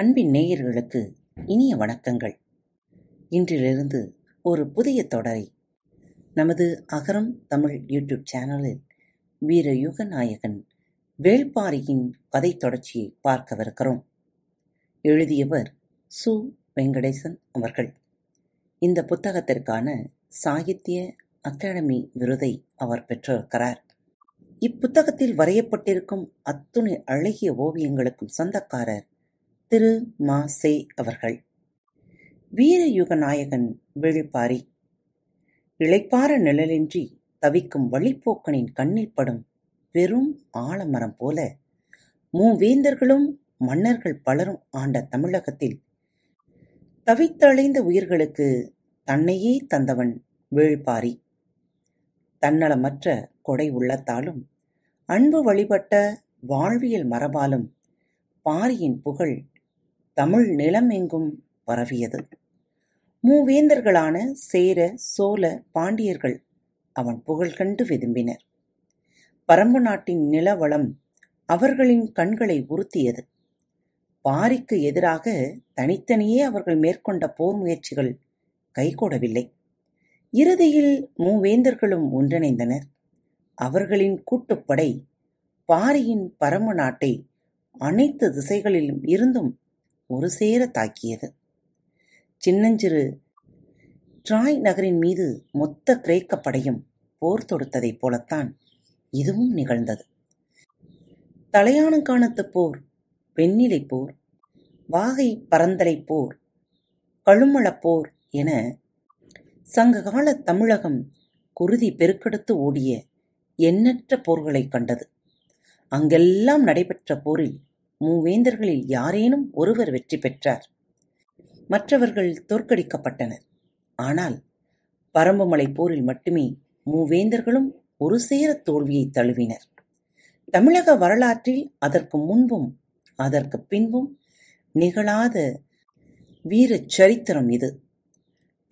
அன்பின் நேயர்களுக்கு இனிய வணக்கங்கள். இன்றிலிருந்து ஒரு புதிய தொடரை நமது அகரம் தமிழ் யூடியூப் சேனலில் வீர யுகநாயகன் வேள்பாரியின் கதை தொடர்ச்சியை பார்க்கவிருக்கிறோம். எழுதியவர் சு. வெங்கடேசன் அவர்கள். இந்த புத்தகத்திற்கான சாகித்ய அகாடமி விருதை அவர் பெற்றிருக்கிறார். இப்புத்தகத்தில் வரையப்பட்டிருக்கும் அத்துணை அழகிய ஓவியங்களுக்கும் சொந்தக்காரர் திரு மா சே அவர்கள். வீரயுக நாயகன் வேள்பாரி இளைப்பாற நிழலின்றி தவிக்கும் வழிப்போக்கனின் கண்ணில் படும் வெறும் ஆலமரம் போல மூவேந்தர்களும் மன்னர்கள் பலரும் ஆண்ட தமிழகத்தில் தவித்தழைந்த உயிர்களுக்கு தன்னையே தந்தவன் வேள்பாரி தன்னலமற்ற கொடை உள்ளத்தாலும் அன்பு வழிபட்ட வாழ்வியல் மரபாலும் பாரியின் புகழ் தமிழ் நிலமெங்கும் பரவியது. மூவேந்தர்களான சேர சோழ பாண்டியர்கள் அவன் புகழ் கண்டு விரும்பினர். பரம்பு நாட்டின் நிலவளம் அவர்களின் கண்களை உறுத்தியது. பாரிக்கு எதிராக தனித்தனியே அவர்கள் மேற்கொண்ட போர் முயற்சிகள் கைகூடவில்லை. இறுதியில் மூவேந்தர்களும் ஒன்றிணைந்தனர். அவர்களின் கூட்டுப்படை பாரியின் பரம நாட்டை அனைத்து திசைகளிலும் இருந்தும் ஒரு சேர தாக்கியது. சின்னஞ்சிறு ட்ராய் நகரின் மீது மொத்த கிரேக்கப் படையும் போர் தொடுத்ததைப் போலத்தான் இதுவும் நிகழ்ந்தது. தலையானங்கானத்து போர் வெண்ணிலை போர் வாகை பரந்தலை போர் கழுமளப் போர் என சங்ககால தமிழகம் குருதி பெருக்கெடுத்து ஓடிய எண்ணற்ற போர்களைக் கண்டது. அங்கெல்லாம் நடைபெற்ற போரில் மூவேந்தர்களில் யாரேனும் ஒருவர் வெற்றி பெற்றார். மற்றவர்கள் தோற்கடிக்கப்பட்டனர். ஆனால் பரம்புமலை போரில் மட்டுமே மூவேந்தர்களும் ஒரு சேர தோல்வியை தழுவினர். தமிழக வரலாற்றில் அதற்கு முன்பும் அதற்கு பின்பும் நிகழாத வீர சரித்திரம் இது.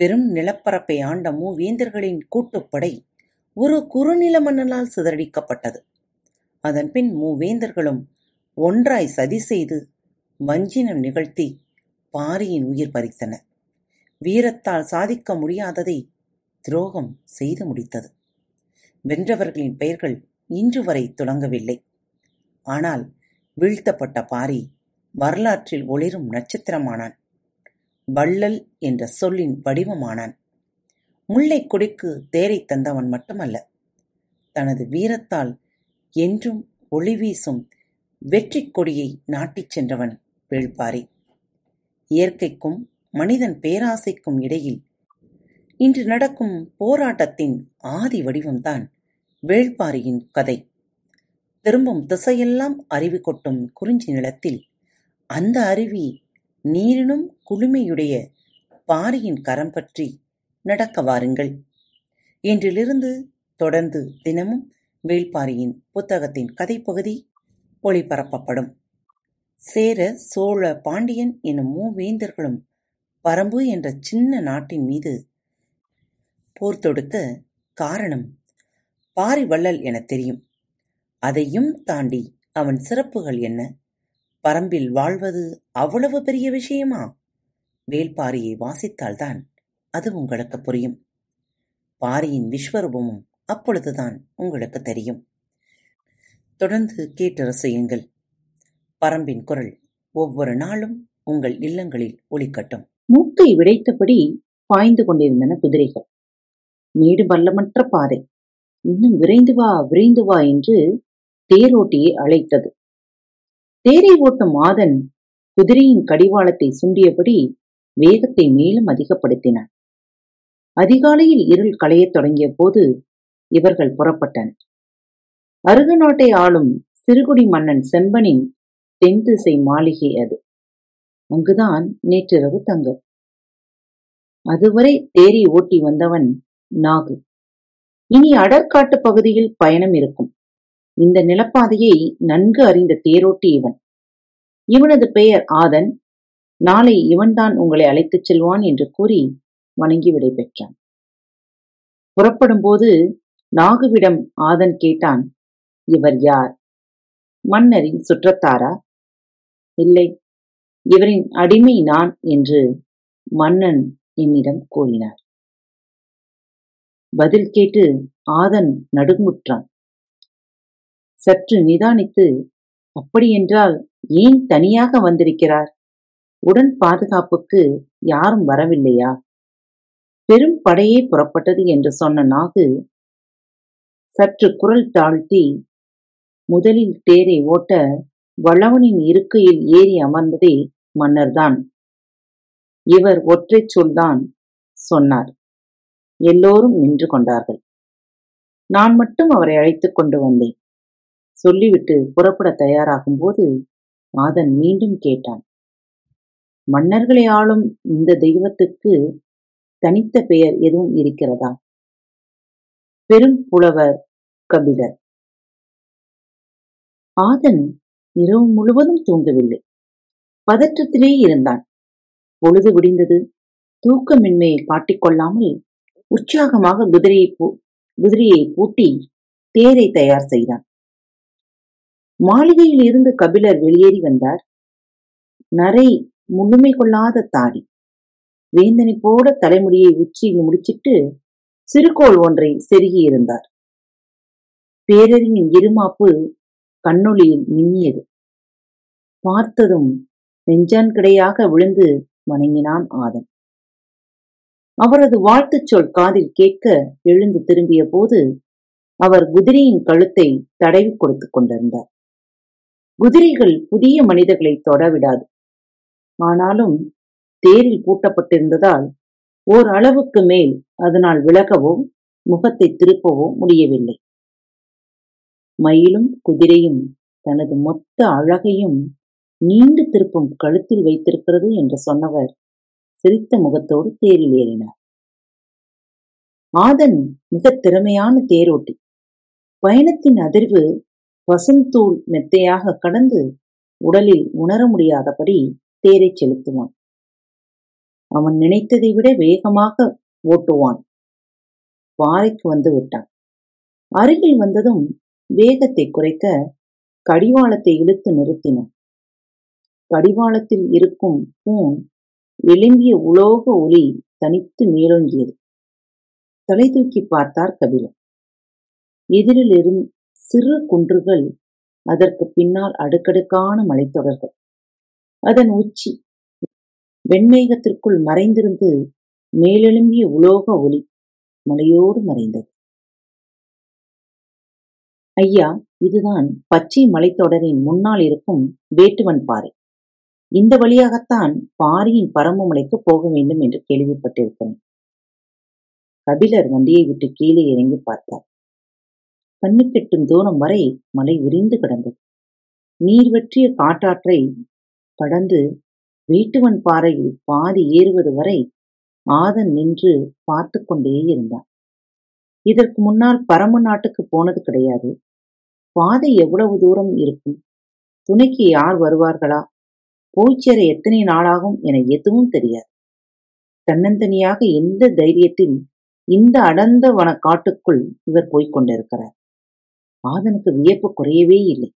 பெரும் நிலப்பரப்பை ஆண்ட மூவேந்தர்களின் கூட்டுப்படை ஒரு குறுநில மன்னனால் சிதறடிக்கப்பட்டது. அதன்பின் மூவேந்தர்களும் ஒன்றாய் சதி செய்து வஞ்சினம் நிகழ்த்தி பாரியின் உயிர் பறித்தனர் வீரத்தால் சாதிக்க முடியாததை துரோகம் செய்து முடித்தது. வென்றவர்களின் பெயர்கள் இன்று வரை தொடங்கவில்லை. ஆனால் வீழ்த்தப்பட்ட பாரி வரலாற்றில் ஒளிரும் நட்சத்திரமானான். வள்ளல் என்ற சொல்லின் வடிவமானான். முல்லை கொடிக்கு தேரை தந்தவன் மட்டுமல்ல தனது வீரத்தால் என்றும் ஒளி வீசும் வெற்றிக் கொடியை நாட்டிச் சென்றவன் வேள்பாரி. இயற்கைக்கும் மனிதன் பேராசைக்கும் இடையில் இன்று நடக்கும் போராட்டத்தின் ஆதி வடிவம்தான் வேள்பாரியின் கதை. திரும்பும் திசையெல்லாம் அருவி கொட்டும் குறிஞ்சி நிலத்தில் அந்த அருவி நீரினும் குளுமையுடைய பாரியின் கரம் பற்றி நடக்க வாருங்கள். இன்றிலிருந்து தொடர்ந்து தினமும் வேள்பாரியின் புத்தகத்தின் கதைப்பகுதி ஒளிபரப்பப்படும். சேர சோழ பாண்டியன் எனும் மூவேந்தர்களும் பரம்பு என்ற சின்ன நாட்டின் மீது போர் தொடுக்க காரணம் பாரி வள்ளல் எனத் தெரியும். அதையும் தாண்டி அவன் சிறப்புகள் என்ன? பரம்பில் வாழ்வது அவ்வளவு பெரிய விஷயமா? வேள்பாரியை வாசித்தால்தான் அது உங்களுக்கு புரியும். பாரியின் விஸ்வரூபமும் அப்பொழுதுதான் உங்களுக்கு தெரியும். தொடர்ந்து கேட்டு ரசியுங்கள் பரம்பின் குரல் ஒவ்வொரு நாளும் உங்கள் இல்லங்களில் ஒலிக்கட்டும் மூக்கை விடைத்தபடி பாய்ந்து கொண்டிருந்தன குதிரைகள். மேடு பள்ளமற்ற பாதை. இன்னும் விரைந்து வா விரைந்து வா என்று தேரோட்டியை அழைத்தது. தேரை ஓட்டும் மாதன் குதிரையின் கடிவாளத்தை சுண்டியபடி வேகத்தை மேலும் அதிகப்படுத்தினான் அதிகாலையில் இருள் களையத் தொடங்கிய போது இவர்கள் புறப்பட்டனர். அருக நாட்டை ஆளும் சிறுகுடி மன்னன் செம்பனின் தென் திசை மாளிகை அது. அங்குதான் நேற்றிரவு தங்கம். அதுவரை தேரி ஓட்டி வந்தவன் நாகு. இனி அடற்காட்டு பகுதியில் பயணம் இருக்கும். இந்த நிலப்பாதையை நன்கு அறிந்த தேரோட்டி இவன். இவனது பெயர் ஆதன். நாளை இவன்தான் உங்களை அழைத்துச் செல்வான் என்று கூறி வணங்கி விடை பெற்றான் புறப்படும் போது நாகுவிடம் ஆதன் கேட்டான் இவர் யார்? மன்னரின் சுற்றத்தாரா? இல்லை இவரின் அடிமை நான் என்று மன்னன் என்னிடம் கூறினார். பதில் கேட்டு ஆதன் நடுங்குற்றான். சற்று நிதானித்து அப்படியென்றால் ஏன் தனியாக வந்திருக்கிறார்? உடன் பாதுகாப்புக்கு யாரும் வரவில்லையா? பெரும் படையே புறப்பட்டது என்று சொன்ன நாகு சற்று குரல் தாழ்த்தி முதலில் தேரை ஓட்ட வளவனின் இருக்கையில் ஏறி அமர்ந்ததே மன்னர்தான். இவர் ஒற்றைச் சொல்தான் சொன்னார். எல்லோரும் நின்று கொண்டார்கள். நான் மட்டும் அவரை அழைத்து கொண்டு வந்தேன். சொல்லிவிட்டு புறப்பட தயாராகும் போது மீண்டும் கேட்டான். மன்னர்களை ஆளும் இந்த தெய்வத்துக்கு தனித்த பெயர் எதுவும் இருக்கிறதா? பெரும் புலவர் கபிலர். ஆதன் இரவு முழுவதும் தூங்கவில்லை. பதற்றத்திலே இருந்தான். பொழுது விடிந்தது. தூக்கமின்மையை காட்டிக்கொள்ளாமல் உற்சாகமாக குதிரையை குதிரையை பூட்டி தேரை தயார் செய்தான். மாளிகையில் இருந்து கபிலர் வெளியேறி வந்தார். நரை முழுமை கொள்ளாத தாடி வேந்தனை போட தலைமுடியை உச்சியில் முடிச்சிட்டு சிறுகோள் ஒன்றை செருகியிருந்தார் பேரறிவின் இருமாப்பு கண்ணொளியில் மின்னியது. பார்த்ததும் நெஞ்சான்கிடையாக விழுந்து வணங்கினான் ஆதன். அவரது வாழ்த்துச் சொல் காதில் கேட்க எழுந்து திரும்பிய போது அவர் குதிரையின் கழுத்தை தடவி கொடுத்துக் கொண்டிருந்தார். குதிரைகள் புதிய மனிதர்களை தொடவிடாது. ஆனாலும் தேரில் பூட்டப்பட்டிருந்ததால் ஓரளவுக்கு மேல் அதனால் விலகவோ முகத்தை திருப்பவோ முடியவில்லை. மயிலும் குதிரையும் தனது மொத்த அழகையும் நீண்டு திருப்பும் கழுத்தில் வைத்திருக்கிறது என்று சொன்னவர் சிரித்த முகத்தோடு தேரில் ஏறினார். ஆதன் மிக திறமையான தேரோட்டி. பயணத்தின் அதிர்வு பசுந்தூள் மெத்தையாக கடந்து உடலில் உணர முடியாதபடி தேரை செலுத்துவான். அவன் நினைத்ததை விட வேகமாக ஓட்டுவான். பாறைக்கு வந்து விட்டான். அருகில் வந்ததும் வேகத்தை குறைக்க கடிவாளத்தை இழுத்து நிறுத்தினான் கடிவாளத்தில் இருக்கும் பூன் எழும்பிய உலோக ஒளி தனித்து மேலோங்கியது. தலை தூக்கி பார்த்தார் கபிலர் எதிரில் இரும் சிறு குன்றுகள் அதற்கு பின்னால் அடுக்கடுக்கான மலைத்தொடர்கள். அதன் உச்சி வெண்மேகத்திற்குள் மறைந்திருந்து மேலெழும்பிய உலோக ஒளி மலையோடு மறைந்தது. ஐயா இதுதான் பச்சை மலைத்தொடரின் முன்னால் இருக்கும் வேட்டுவன் பாறை. இந்த வழியாகத்தான் பாரியின் பரம்பு மலைக்கு போக வேண்டும் என்று கேள்விப்பட்டிருக்கிறேன். கபிலர் வண்டியை விட்டு கீழே இறங்கி பார்த்தார். கண்ணுக்கெட்டும் தூரம் வரை மலை விரிந்து கிடந்தது. நீர் வற்றிய காட்டாற்றை கடந்து வீட்டுவன் பாறையில் பாதி ஏறுவது வரை ஆதன் நின்று பார்த்து கொண்டே இருந்தான். இதற்கு முன்னால் பரம நாட்டுக்கு போனது கிடையாது. பாதை எவ்வளவு தூரம் இருக்கும்? துணைக்கு யார் வருவார்களா? போய்ச்சேர எத்தனை நாளாகும் என எதுவும் தெரியாது. தன்னந்தனியாக எந்த தைரியத்தில் இந்த அடர்ந்த வன காட்டுக்குள் இவர் போய்க் கொண்டிருக்கிறார்? ஆதனுக்கு வியப்பு குறையவே இல்லை.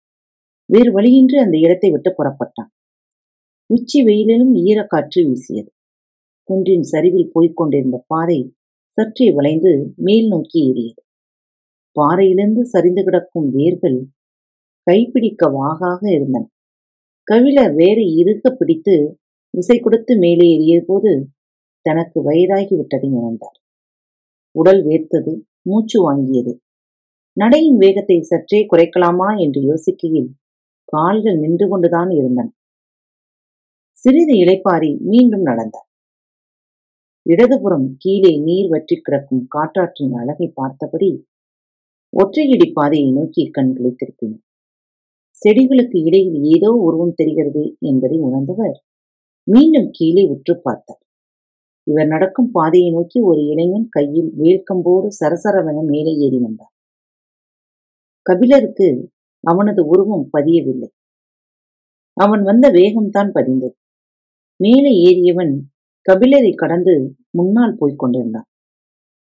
வேறு வழியின்றி அந்த இடத்தை விட்டு புறப்பட்டான். உச்சி வெயிலிலும் ஈரக்காற்று வீசியது. குன்றின் சரிவில் போய்க் கொண்டிருந்த பாதை சற்றே வளைந்து மேல் நோக்கி ஏறியது. பாறையிலிருந்து சரிந்து கிடக்கும் வேர்கள் கைப்பிடிக்க வாகாக இருந்தன. கவிழர் வேரை இருக்க பிடித்து விசை கொடுத்து மேலே ஏறிய போது தனக்கு வயதாகி விட்டதை உணர்ந்தார். உடல் வேர்த்தது மூச்சு வாங்கியது. நடையின் வேகத்தை சற்றே குறைக்கலாமா என்று யோசிக்கையில் கால்கள் நின்று கொண்டுதான் இருந்தன. சிறிது இளைப்பாரி மீண்டும் நடந்தார். இடதுபுறம் கீழே நீர் வற்றி கிடக்கும் காற்றாற்றின் அழகை பார்த்தபடி ஒற்றையடி பாதையை நோக்கி கண்களை திருப்பின செடிகளுக்கு இடையில் ஏதோ உருவம் தெரிகிறது என்பதை உணர்ந்தவர் மீண்டும் கீழே உற்று பார்த்தார். இவர் நடக்கும் பாதையை நோக்கி ஒரு இளைஞன் கையில் வேல்கம்போடு சரசரவென மேலே ஏறி வந்தார். கபிலருக்கு அவனது உருவம் பதியவில்லை. அவன் வந்த வேகம்தான் பதிந்தது. மேலே ஏறியவன் கபிலரை கடந்து முன்னால் போய்க் கொண்டிருந்தான்.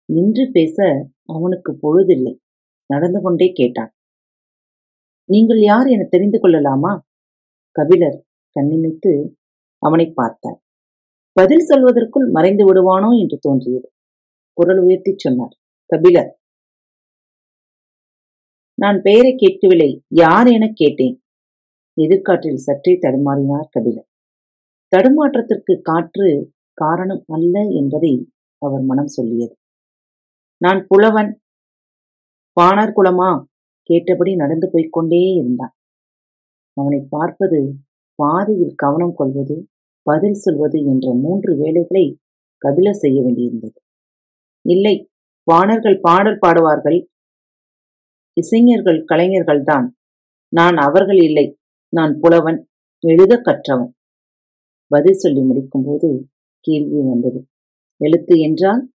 நின்று பேச அவனுக்கு பொழுதில்லை. நடந்து கொண்டே கேட்டான். நீங்கள் யார் என தெரிந்து கொள்ளலாமா? கபிலர் கண்ணிமைத்து அவனை பார்த்தார். பதில் சொல்வதற்குள் மறைந்து விடுவானோ? என்று தோன்றியது. குரல் உயர்த்தி சொன்னார். கபிலர் நான் பெயரை கேட்கவில்லை. யார் என கேட்டேன். எதிர்காற்றில் சற்றே தடுமாறினார் கபிலர். தடுமாற்றத்திற்கு காற்று காரணம் அல்ல என்பதை அவர் மனம் சொல்லியது. நான் புலவன் பாணர் குலமா? கேட்டபடி நடந்து போய்க்கொண்டே இருந்தான். அவனை பார்ப்பது பாதையில் கவனம் கொள்வது பதில் சொல்வது என்ற மூன்று வேலைகளை கபில செய்ய வேண்டியிருந்தது. இல்லை வாணர்கள் பாடல் பாடுவார்கள். இசைஞர்கள் கலைஞர்கள்தான். நான் அவர்கள் இல்லை. நான் புலவன் எழுத கற்றவன். பதில் சொல்லி முடிக்கும்போது கேள்வி வந்தது. எழுத்து என்றால்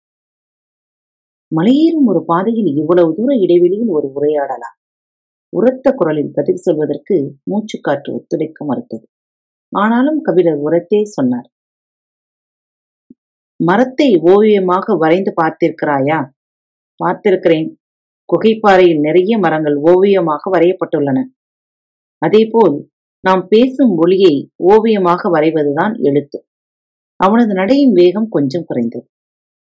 மலையேறும் ஒரு பாதையில் இவ்வளவு தூர இடைவெளியில் ஒரு உரையாடலா உரத்த குரலில் பதில் சொல்வதற்கு மூச்சுக்காற்று ஒத்துழைக்க மறுத்தது. ஆனாலும் கபிலர் உரத்தே சொன்னார். மரத்தை ஓவியமாக வரைந்து பார்த்திருக்கிறாயா? பார்த்திருக்கிறேன். குகைப்பாறையில் நிறைய மரங்கள் ஓவியமாக வரையப்பட்டுள்ளன. அதேபோல் நாம் பேசும் ஒளியை ஓவியமாக வரைவதுதான் எழுத்து. அவனது நடையின் வேகம் கொஞ்சம் குறைந்தது.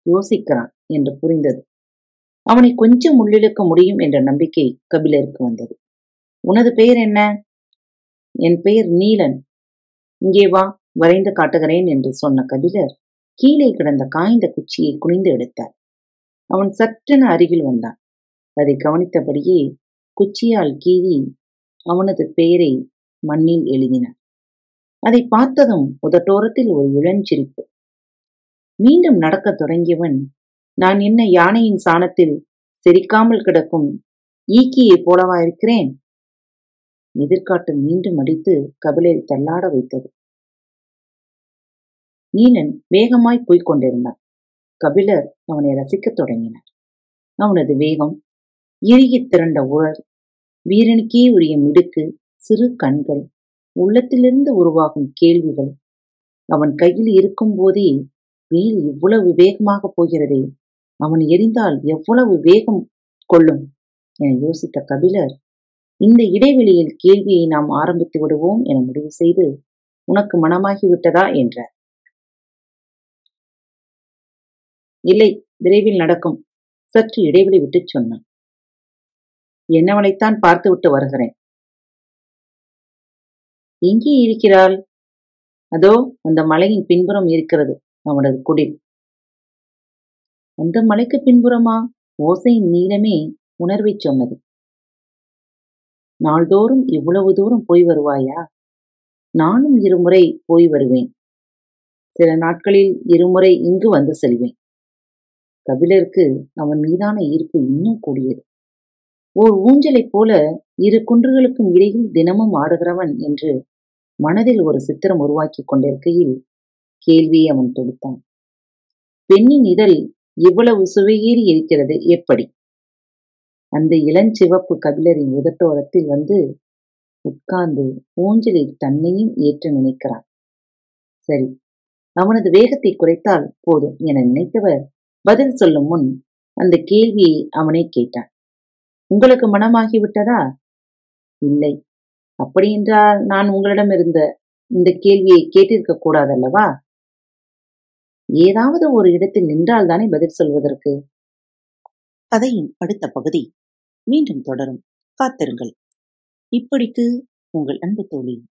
யோசிக்கிறான் என்று புரிந்தது. அவனை கொஞ்சம் உள்ளிழுக்க முடியும் என்ற நம்பிக்கை கபிலருக்கு வந்தது. உனது பெயர் என்ன? என் பெயர் நீலன். இங்கே வா வரைந்து காட்டுகிறேன் என்று சொன்ன கபிலர் கீழே கிடந்த காய்ந்த குச்சியை குனிந்து எடுத்தார். அவன் சற்றென அருகில் வந்தான். அதை கவனித்தபடியே குச்சியால் கீறி அவனது பெயரை மண்ணில் எழுதினார். அதை பார்த்ததும் உதட்டோரத்தில் ஒரு இளஞ்சிரிப்பு. மீண்டும் நடக்கத் தொடங்கியவன் நான் என்ன யானையின் சாணத்தில் செரிக்காமல் கிடக்கும் ஈக்கியைப் போலவா இருக்கிறேன்? எதிர்காட்டு மீண்டும் அடித்து கபிலை தள்ளாட வைத்தது. நீலன் வேகமாய் போய்க் கொண்டிருந்தான். கபிலர் அவனை ரசிக்கத் தொடங்கினார். அவனது வேகம் இறுகி திரண்ட உழல் வீரனுக்கே உரிய மிடுக்கு சிறு கண்கள் உள்ளத்திலிருந்து உருவாகும் கேள்விகள் அவன் கையில் இருக்கும் போதே வெயில் இவ்வளவு வேகமாக போகிறதே அவன் எரிந்தால் எவ்வளவு வேகம் கொள்ளும்? என யோசித்த கபிலர் இந்த இடைவெளியில் கேள்வியை நாம் ஆரம்பித்து விடுவோம் என முடிவு செய்து உனக்கு மனமாகி விட்டதா? என்றார். இல்லை விரைவில் நடக்கும். சற்று இடைவெளி விட்டுச் சொன்னான். என்னவனைத்தான் பார்த்துவிட்டு வருகிறேன். எங்கே இருக்கிறாள்? அதோ அந்த மலையின் பின்புறம் இருக்கிறது அவனது குடில். அந்த மலைக்கு பின்புறமா? ஓசையின் நீளமே உணர்வைச் சொன்னது. நாள்தோறும் இவ்வளவு தூரம் போய் வருவாயா? நானும் இருமுறை போய் வருவேன். சில நாட்களில் இருமுறை இங்கு வந்து செல்வேன். கபிலருக்கு அவன் மீதான ஈர்ப்பு இன்னும் கூடியது. ஓர் ஊஞ்சலைப் போல இரு குன்றுகளுக்கும் இடையில் தினமும் ஆடுகிறவன் என்று மனதில் ஒரு சித்திரம் உருவாக்கி கொண்டிருக்கையில் கேள்வியை அவன் தொடுத்தான். பெண்ணின் இதழ் இவ்வளவு சுவையீறி இருக்கிறது எப்படி? அந்த இளஞ்சிவப்பு கபிலரின் உதட்டோரத்தில் வந்து உட்கார்ந்து ஊஞ்சலில் தன்னையும் ஏற்று நினைக்கிறான். சரி அவனது வேகத்தை குறைத்தால் போதும் என நினைத்தவர் பதில் சொல்லும் முன் அந்த கேள்வியை அவனே கேட்டான். உங்களுக்கு மனமாகிவிட்டதா? இல்லை. அப்படியென்றால் நான் உங்களிடம் இருந்த இந்த கேள்வியை கேட்டிருக்க கூடாதல்லவா ஏதாவது ஒரு இடத்தில் நின்றால்தானே பதில் சொல்வதற்கு? கதையின் அடுத்த பகுதி மீண்டும் தொடரும். காத்திருங்கள். இப்படிக்கு உங்கள் அன்பு தோழி.